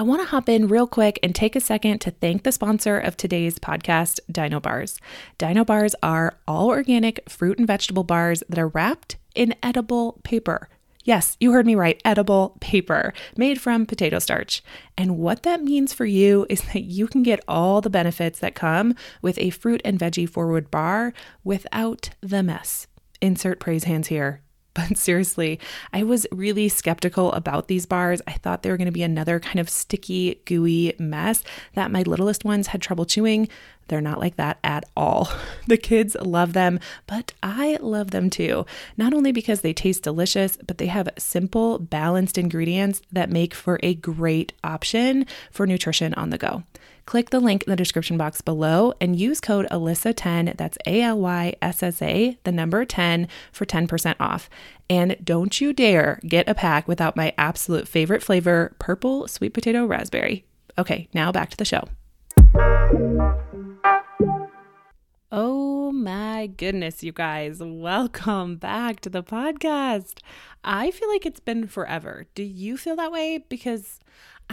I want to hop in real quick and take a second to thank the sponsor of today's podcast, Dino Bars. Dino Bars are all organic fruit and vegetable bars that are wrapped in edible paper. Yes, you heard me right, edible paper made from potato starch. And what that means for you is that you can get all the benefits that come with a fruit and veggie forward bar without the mess. Insert praise hands here. But seriously, I was really skeptical about these bars. I thought they were going to be another kind of sticky, gooey mess that my littlest ones had trouble chewing. They're not like that at all. The kids love them, but I love them too. Not only because they taste delicious, but they have simple, balanced ingredients that make for a great option for nutrition on the go. Click the link in the description box below and use code ALYSSA10, that's A L Y S S A, the number 10, for 10% off. And don't you dare get a pack without my absolute favorite flavor, purple sweet potato raspberry. Okay, now back to the show. Oh my goodness, you guys, welcome back to the podcast. I feel like it's been forever. Do you feel that way? Because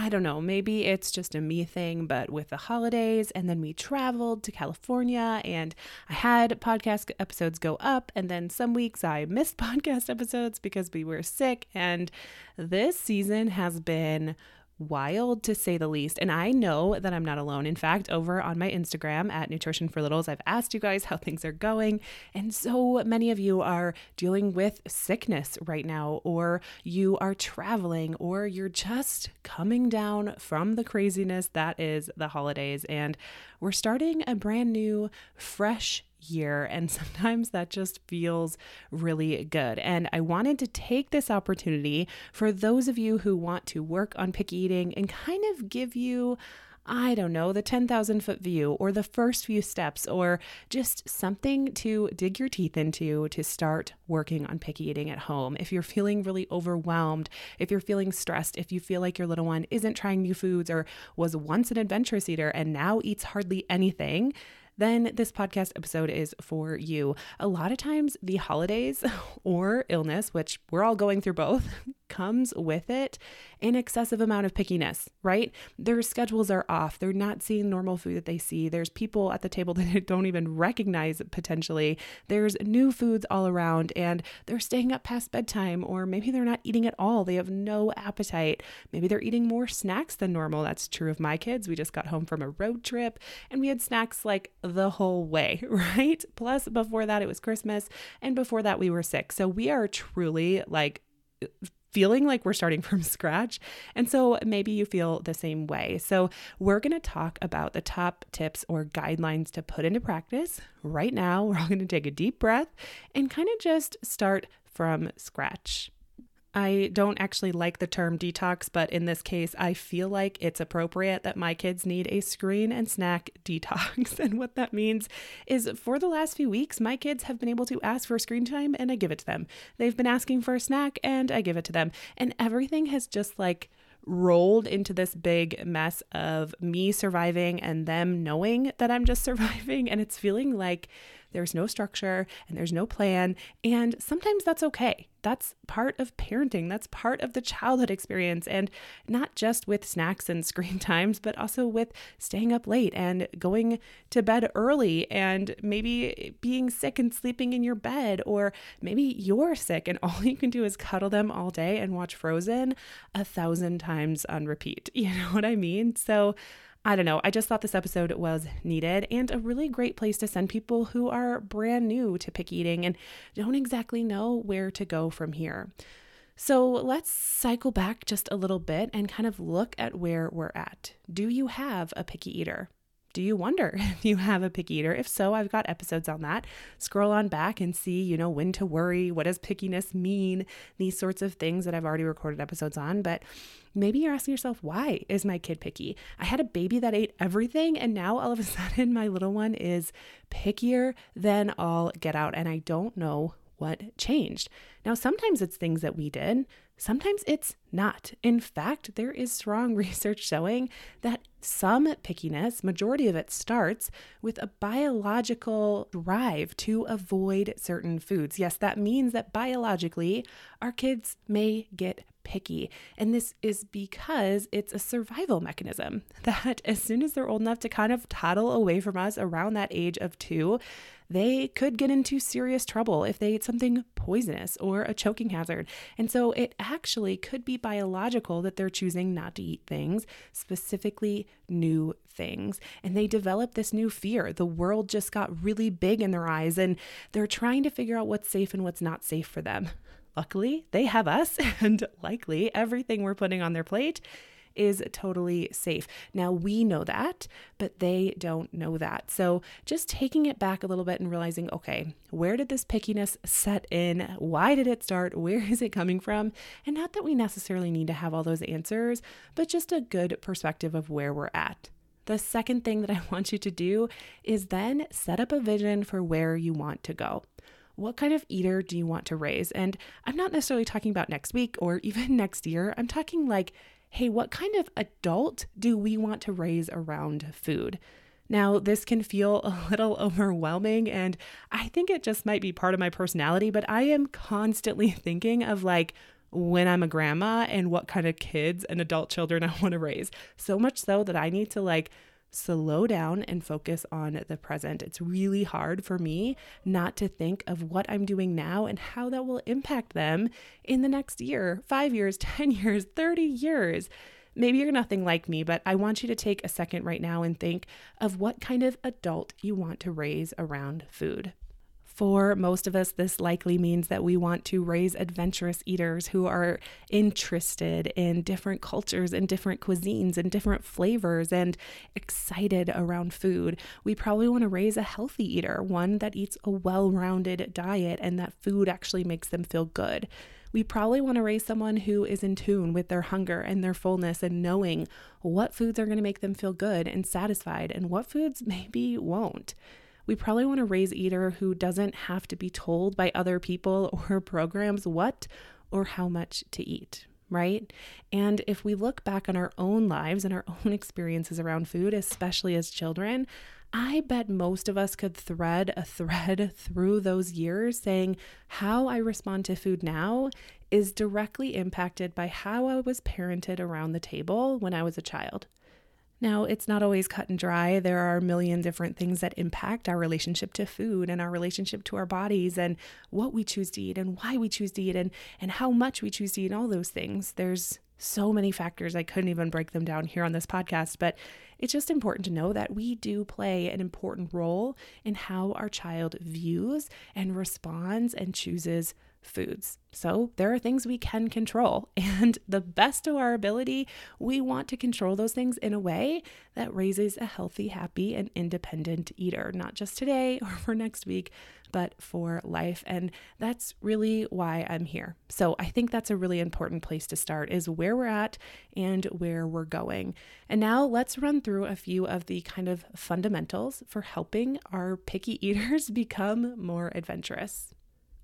I don't know, maybe it's just a me thing, but with the holidays, and then we traveled to California, and I had podcast episodes go up, and then some weeks I missed podcast episodes because we were sick. And this season has been wild to say the least. And I know that I'm not alone. In fact, over on my Instagram at Nutrition for Littles, I've asked you guys how things are going. And so many of you are dealing with sickness right now, or you are traveling, or you're just coming down from the craziness that is the holidays. And we're starting a brand new, fresh year. And sometimes that just feels really good. And I wanted to take this opportunity for those of you who want to work on picky eating and kind of give you. I don't know, the 10,000 foot view or the first few steps or just something to dig your teeth into to start working on picky eating at home. If you're feeling really overwhelmed, if you're feeling stressed, if you feel like your little one isn't trying new foods or was once an adventurous eater and now eats hardly anything, then this podcast episode is for you. A lot of times, the holidays or illness, which we're all going through both, comes with it an excessive amount of pickiness, right? Their schedules are off. They're not seeing normal food that they see. There's people at the table that don't even recognize potentially. There's new foods all around and they're staying up past bedtime, or maybe they're not eating at all. They have no appetite. Maybe they're eating more snacks than normal. That's true of my kids. We just got home from a road trip and we had snacks like the whole way, right? Plus, before that, it was Christmas. And before that, we were sick. So we are truly like feeling like we're starting from scratch. And so maybe you feel the same way. So we're going to talk about the top tips or guidelines to put into practice right now. We're all going to take a deep breath and kind of just start from scratch. I don't actually like the term detox, but in this case, I feel like it's appropriate that my kids need a screen and snack detox. and what that means is for the last few weeks, my kids have been able to ask for screen time and I give it to them. They've been asking for a snack and I give it to them. And everything has just like rolled into this big mess of me surviving and them knowing that I'm just surviving. And it's feeling like there's no structure and there's no plan. And sometimes that's okay. That's part of parenting. That's part of the childhood experience. And not just with snacks and screen times, but also with staying up late and going to bed early and maybe being sick and sleeping in your bed. Or maybe you're sick and all you can do is cuddle them all day and watch Frozen a thousand times on repeat. You know what I mean? So, I don't know. I just thought this episode was needed and a really great place to send people who are brand new to pick eating and don't exactly know where to go from here. So let's cycle back just a little bit and kind of look at where we're at. Do you have a picky eater? Do you wonder if you have a picky eater? If so, I've got episodes on that. Scroll on back and see, you know, when to worry, what does pickiness mean, these sorts of things that I've already recorded episodes on. But maybe you're asking yourself, why is my kid picky? I had a baby that ate everything, and now all of a sudden my little one is pickier than all get out, and I don't know what changed. Now, sometimes it's things that we did, sometimes it's not. In fact, there is strong research showing that some pickiness, majority of it starts with a biological drive to avoid certain foods. Yes, that means that biologically our kids may get picky. And this is because it's a survival mechanism that as soon as they're old enough to kind of toddle away from us around that age of two, they could get into serious trouble if they ate something poisonous or a choking hazard. And so it actually could be biological that they're choosing not to eat things, specifically new things. And they develop this new fear. The world just got really big in their eyes and they're trying to figure out what's safe and what's not safe for them. Luckily, they have us, and likely everything we're putting on their plate is totally safe. Now we know that, but they don't know that. So just taking it back a little bit and realizing, okay, where did this pickiness set in? Why did it start? Where is it coming from? And not that we necessarily need to have all those answers, but just a good perspective of where we're at. The second thing that I want you to do is then set up a vision for where you want to go what kind of eater do you want to raise? And I'm not necessarily talking about next week or even next year. I'm talking like, hey, what kind of adult do we want to raise around food? Now, this can feel a little overwhelming, and I think it just might be part of my personality, but I am constantly thinking of like, when I'm a grandma and what kind of kids and adult children I want to raise. So much so that I need to like slow down and focus on the present. It's really hard for me not to think of what I'm doing now and how that will impact them in the next year, five years, 10 years, 30 years. Maybe you're nothing like me, but I want you to take a second right now and think of what kind of adult you want to raise around food. For most of us, this likely means that we want to raise adventurous eaters who are interested in different cultures and different cuisines and different flavors and excited around food. We probably want to raise a healthy eater, one that eats a well rounded diet and that food actually makes them feel good we probably want to raise someone who is in tune with their hunger and their fullness and knowing what foods are going to make them feel good and satisfied and what foods maybe won't we probably want to raise eater who doesn't have to be told by other people or programs what or how much to eat right? And if we look back on our own lives and our own experiences around food, especially as children, I bet most of us could thread a thread through those years saying how I respond to food now is directly impacted by how I was parented around the table when I was a child. Now, it's not always cut and dry. There are a million different things that impact our relationship to food and our relationship to our bodies and what we choose to eat and why we choose to eat and, and how much we choose to eat and all those things. There's so many factors. I couldn't even break them down here on this podcast, but it's just important to know that we do play an important role in how our child views and responds and chooses foods. So there are things we can control. And the best of our ability, we want to control those things in a way that raises a healthy, happy, and independent eater, not just today or for next week, but for life. And that's really why I'm here. So I think that's a really important place to start is where we're at and where we're going. And now let's run through a few of the kind of fundamentals for helping our picky eaters become more adventurous.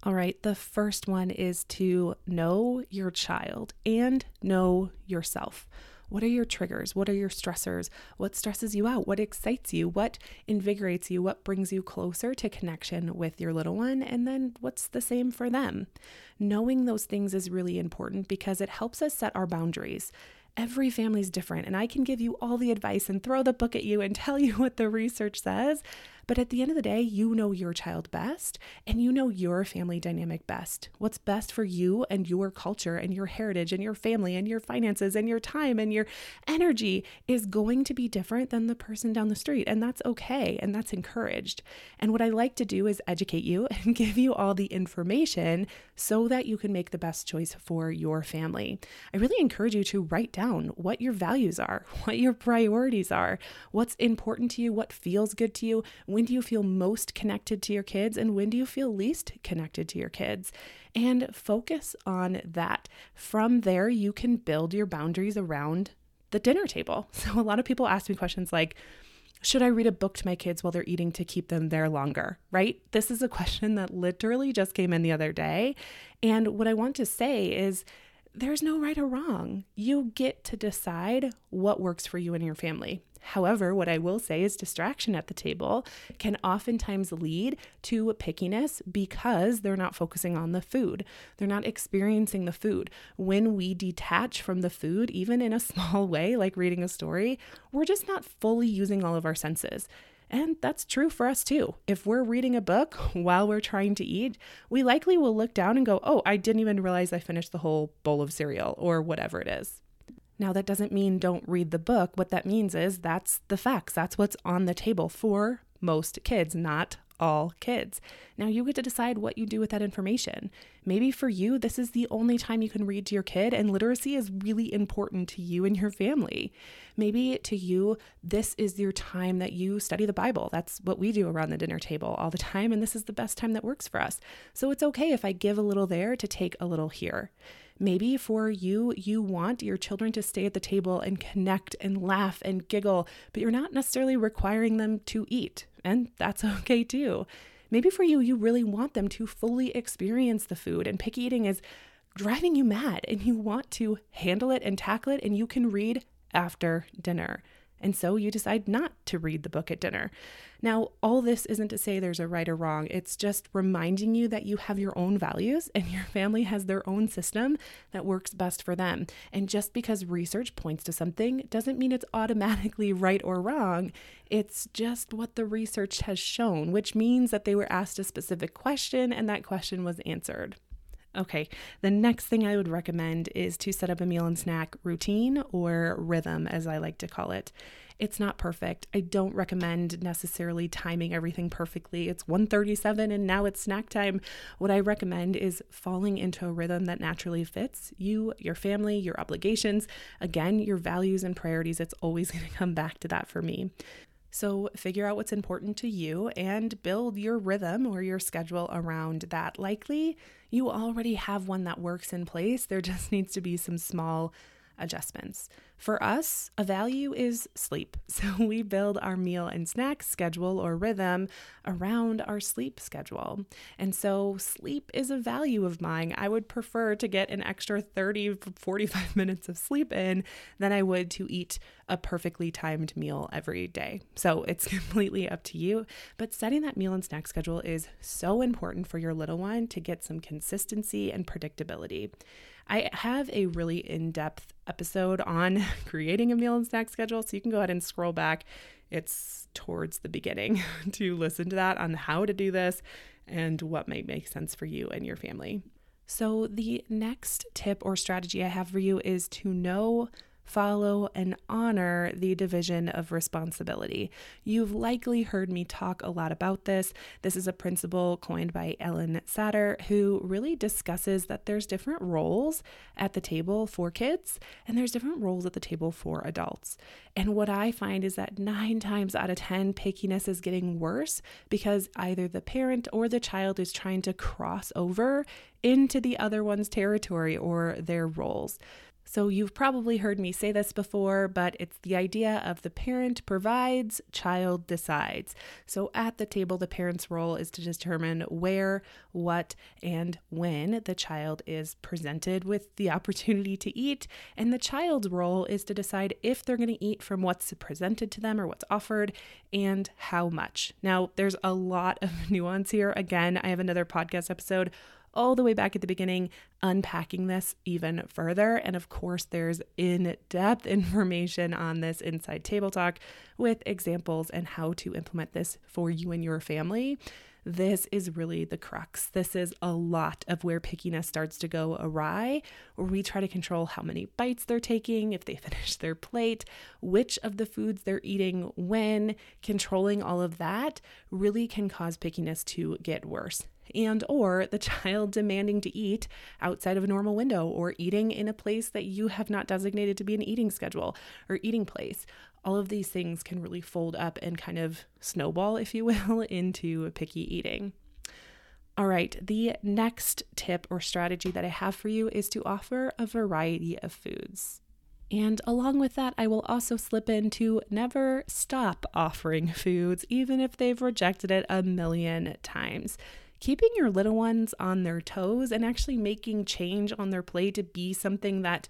All right, the first one is to know your child and know yourself. What are your triggers? What are your stressors? What stresses you out? What excites you? What invigorates you? What brings you closer to connection with your little one? And then what's the same for them? Knowing those things is really important because it helps us set our boundaries. Every family is different, and I can give you all the advice and throw the book at you and tell you what the research says. But at the end of the day, you know your child best and you know your family dynamic best. What's best for you and your culture and your heritage and your family and your finances and your time and your energy is going to be different than the person down the street. And that's okay. And that's encouraged. And what I like to do is educate you and give you all the information so that you can make the best choice for your family. I really encourage you to write down what your values are, what your priorities are, what's important to you, what feels good to you, when do you feel most connected to your kids, and when do you feel least connected to your kids. And focus on that. From there, you can build your boundaries around the dinner table. So, a lot of people ask me questions like, should I read a book to my kids while they're eating to keep them there longer? Right? This is a question that literally just came in the other day. And what I want to say is there's no right or wrong. You get to decide what works for you and your family. However, what I will say is distraction at the table can oftentimes lead to pickiness because they're not focusing on the food. They're not experiencing the food. When we detach from the food, even in a small way, like reading a story, we're just not fully using all of our senses. And that's true for us too. If we're reading a book while we're trying to eat, we likely will look down and go, Oh, I didn't even realize I finished the whole bowl of cereal or whatever it is. Now, that doesn't mean don't read the book. What that means is that's the facts. That's what's on the table for most kids, not all kids. Now you get to decide what you do with that information. Maybe for you, this is the only time you can read to your kid, and literacy is really important to you and your family. Maybe to you, this is your time that you study the Bible. That's what we do around the dinner table all the time, and this is the best time that works for us. So it's okay if I give a little there to take a little here. Maybe for you, you want your children to stay at the table and connect and laugh and giggle, but you're not necessarily requiring them to eat, and that's okay too. Maybe for you, you really want them to fully experience the food, and picky eating is driving you mad, and you want to handle it and tackle it, and you can read after dinner. And so you decide not to read the book at dinner. Now, all this isn't to say there's a right or wrong. It's just reminding you that you have your own values and your family has their own system that works best for them. And just because research points to something doesn't mean it's automatically right or wrong. It's just what the research has shown, which means that they were asked a specific question and that question was answered. Okay, the next thing I would recommend is to set up a meal and snack routine or rhythm, as I like to call it. It's not perfect. I don't recommend necessarily timing everything perfectly. It's 137 and now it's snack time. What I recommend is falling into a rhythm that naturally fits you, your family, your obligations, again, your values and priorities. It's always going to come back to that for me. So, figure out what's important to you and build your rhythm or your schedule around that. Likely, you already have one that works in place. There just needs to be some small adjustments. For us, a value is sleep. So we build our meal and snack schedule or rhythm around our sleep schedule. And so sleep is a value of mine. I would prefer to get an extra 30 45 minutes of sleep in than I would to eat a perfectly timed meal every day. So it's completely up to you. But setting that meal and snack schedule is so important for your little one to get some consistency and predictability. I have a really in depth episode on creating a meal and snack schedule, so you can go ahead and scroll back. It's towards the beginning to listen to that on how to do this and what might make sense for you and your family. So, the next tip or strategy I have for you is to know follow, and honor the division of responsibility. You've likely heard me talk a lot about this. This is a principle coined by Ellen Satter, who really discusses that there's different roles at the table for kids and there's different roles at the table for adults. And what I find is that nine times out of 10, pickiness is getting worse because either the parent or the child is trying to cross over into the other one's territory or their roles. So, you've probably heard me say this before, but it's the idea of the parent provides, child decides. So, at the table, the parent's role is to determine where, what, and when the child is presented with the opportunity to eat. And the child's role is to decide if they're going to eat from what's presented to them or what's offered and how much. Now, there's a lot of nuance here. Again, I have another podcast episode all the way back at the beginning, unpacking this even further. And of course, there's in depth information on this inside table talk with examples and how to implement this for you and your family. This is really the crux. This is a lot of where pickiness starts to go awry, where we try to control how many bites they're taking, if they finish their plate, which of the foods they're eating when. Controlling all of that really can cause pickiness to get worse and or the child demanding to eat outside of a normal window or eating in a place that you have not designated to be an eating schedule or eating place all of these things can really fold up and kind of snowball, if you will, into picky eating. All right, the next tip or strategy that I have for you is to offer a variety of foods. And along with that, I will also slip in to never stop offering foods, even if they've rejected it a million times. Keeping your little ones on their toes and actually making change on their plate to be something that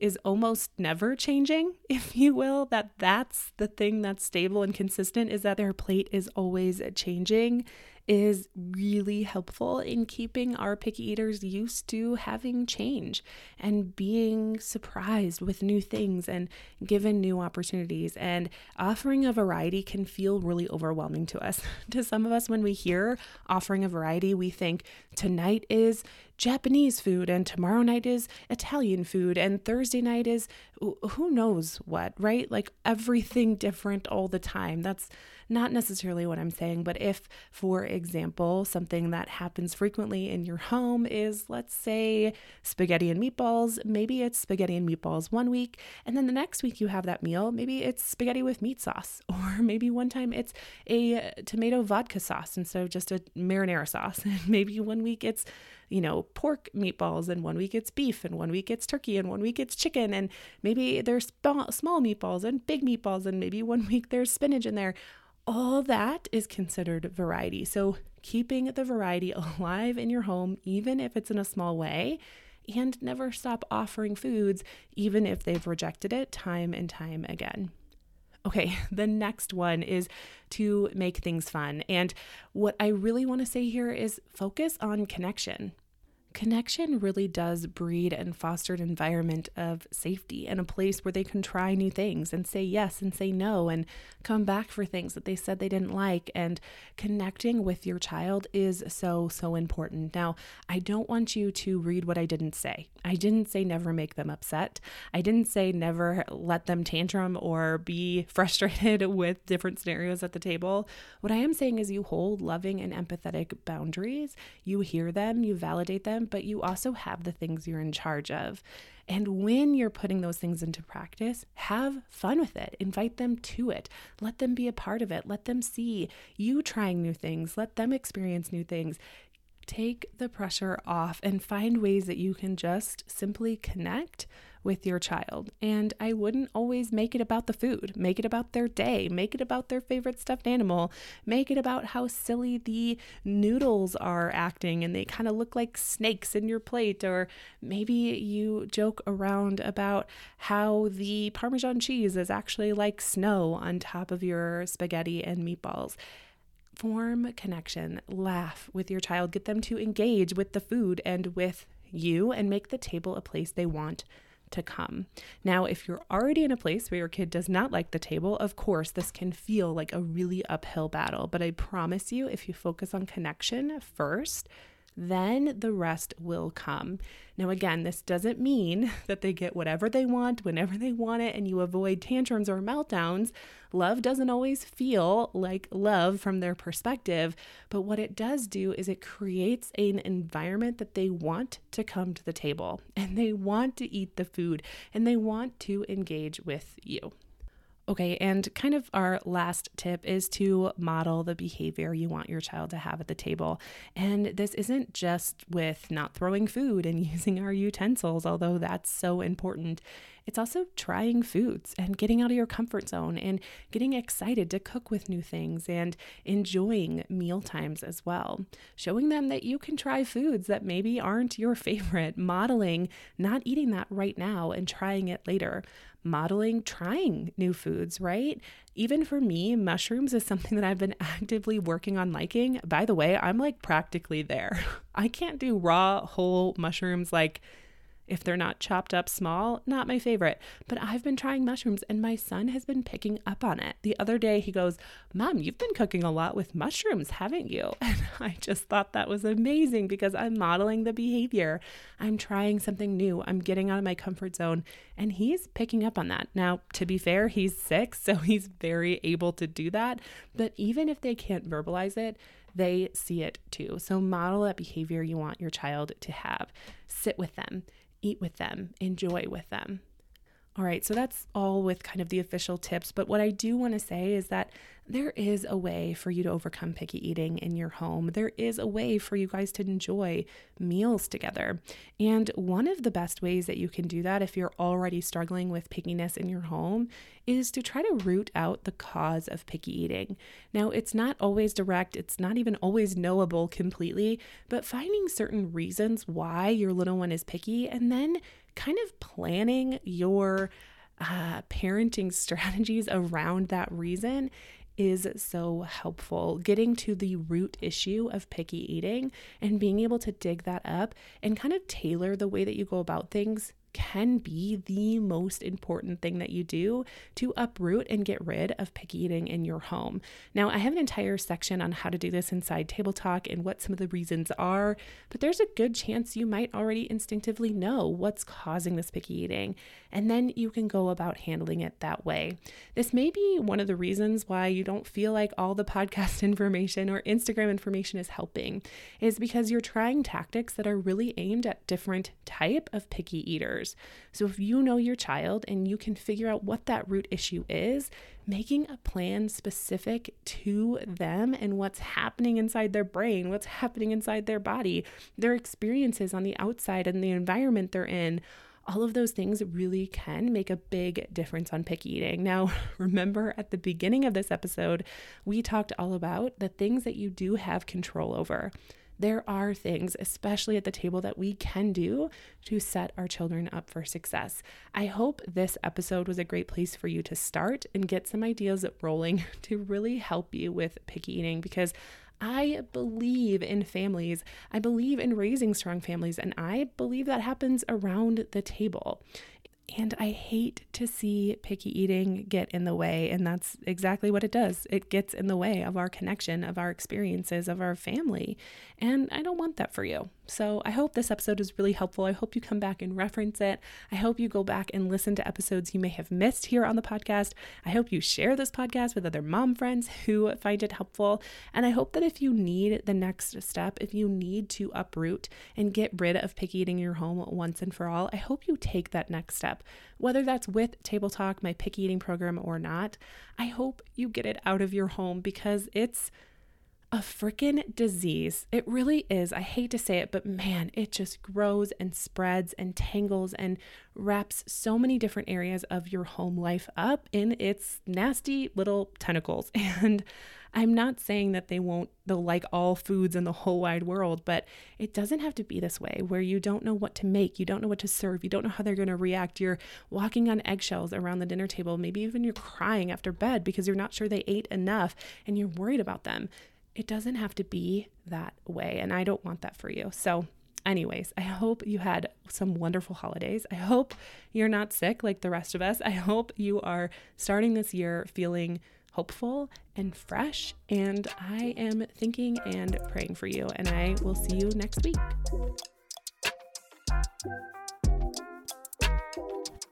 is almost never changing, if you will, that that's the thing that's stable and consistent is that their plate is always changing is really helpful in keeping our picky eaters used to having change and being surprised with new things and given new opportunities. And offering a variety can feel really overwhelming to us. to some of us, when we hear offering a variety, we think tonight is Japanese food and tomorrow night is Italian food and Thursday night is who knows what, right? Like everything different all the time. That's not necessarily what I'm saying, but if, for example, something that happens frequently in your home is, let's say, spaghetti and meatballs, maybe it's spaghetti and meatballs one week, and then the next week you have that meal, maybe it's spaghetti with meat sauce, or maybe one time it's a tomato vodka sauce instead of just a marinara sauce, and maybe one week it's you know, pork meatballs, and one week it's beef, and one week it's turkey, and one week it's chicken, and maybe there's small meatballs and big meatballs, and maybe one week there's spinach in there all that is considered variety. So, keeping the variety alive in your home, even if it's in a small way, and never stop offering foods, even if they've rejected it time and time again. Okay, the next one is to make things fun. And what I really want to say here is focus on connection connection really does breed and foster an environment of safety and a place where they can try new things and say yes and say no and come back for things that they said they didn't like. And connecting with your child is so, so important. Now, I don't want you to read what I didn't say. I didn't say never make them upset. I didn't say never let them tantrum or be frustrated with different scenarios at the table. What I am saying is you hold loving and empathetic boundaries, you hear them, you validate them but you also have the things you're in charge of. And when you're putting those things into practice, have fun with it. Invite them to it. Let them be a part of it. Let them see you trying new things. Let them experience new things. Take the pressure off and find ways that you can just simply connect with your child. And I wouldn't always make it about the food, make it about their day, make it about their favorite stuffed animal, make it about how silly the noodles are acting and they kind of look like snakes in your plate. Or maybe you joke around about how the Parmesan cheese is actually like snow on top of your spaghetti and meatballs. Form connection, laugh with your child, get them to engage with the food and with you, and make the table a place they want to come. Now, if you're already in a place where your kid does not like the table, of course, this can feel like a really uphill battle. But I promise you, if you focus on connection first, then the rest will come. Now, again, this doesn't mean that they get whatever they want whenever they want it and you avoid tantrums or meltdowns. Love doesn't always feel like love from their perspective, but what it does do is it creates an environment that they want to come to the table and they want to eat the food and they want to engage with you. Okay, and kind of our last tip is to model the behavior you want your child to have at the table. And this isn't just with not throwing food and using our utensils, although that's so important. it's also trying foods and getting out of your comfort zone and getting excited to cook with new things and enjoying meal times as well. Showing them that you can try foods that maybe aren't your favorite, modeling not eating that right now and trying it later modeling trying new foods, right? Even for me, mushrooms is something that I've been actively working on liking. By the way, I'm like practically there. I can't do raw, whole mushrooms like if they're not chopped up small, not my favorite. But I've been trying mushrooms and my son has been picking up on it. The other day he goes, Mom, you've been cooking a lot with mushrooms, haven't you? And I just thought that was amazing because I'm modeling the behavior. I'm trying something new. I'm getting out of my comfort zone. And he's picking up on that. Now, to be fair, he's six, so he's very able to do that. But even if they can't verbalize it, they see it too. So model that behavior you want your child to have. Sit with them eat with them, enjoy with them. All right, so that's all with kind of the official tips. But what I do want to say is that there is a way for you to overcome picky eating in your home. There is a way for you guys to enjoy meals together. And one of the best ways that you can do that if you're already struggling with pickiness in your home is to try to root out the cause of picky eating. Now, it's not always direct, it's not even always knowable completely, but finding certain reasons why your little one is picky and then kind of planning your uh, parenting strategies around that reason is so helpful. Getting to the root issue of picky eating and being able to dig that up and kind of tailor the way that you go about things can be the most important thing that you do to uproot and get rid of picky eating in your home. Now, I have an entire section on how to do this inside Table Talk and what some of the reasons are, but there's a good chance you might already instinctively know what's causing this picky eating, and then you can go about handling it that way. This may be one of the reasons why you don't feel like all the podcast information or Instagram information is helping, is because you're trying tactics that are really aimed at different type of picky eaters. So if you know your child and you can figure out what that root issue is, making a plan specific to them and what's happening inside their brain, what's happening inside their body, their experiences on the outside and the environment they're in all of those things really can make a big difference on picky eating. Now, remember at the beginning of this episode, we talked all about the things that you do have control over there are things, especially at the table, that we can do to set our children up for success. I hope this episode was a great place for you to start and get some ideas rolling to really help you with picky eating because I believe in families. I believe in raising strong families, and I believe that happens around the table. And I hate to see picky eating get in the way. And that's exactly what it does. It gets in the way of our connection, of our experiences, of our family. And I don't want that for you. So I hope this episode is really helpful. I hope you come back and reference it. I hope you go back and listen to episodes you may have missed here on the podcast. I hope you share this podcast with other mom friends who find it helpful. And I hope that if you need the next step, if you need to uproot and get rid of picky eating in your home once and for all, I hope you take that next step. Whether that's with Table Talk, my picky eating program, or not, I hope you get it out of your home because it's a freaking disease. It really is. I hate to say it, but man, it just grows and spreads and tangles and wraps so many different areas of your home life up in its nasty little tentacles. And I'm not saying that they won't, they'll like all foods in the whole wide world, but it doesn't have to be this way where you don't know what to make, you don't know what to serve, you don't know how they're going to react. You're walking on eggshells around the dinner table. Maybe even you're crying after bed because you're not sure they ate enough and you're worried about them it doesn't have to be that way. And I don't want that for you. So, anyways, I hope you had some wonderful holidays. I hope you're not sick like the rest of us. I hope you are starting this year feeling hopeful and fresh. And I am thinking and praying for you. And I will see you next week.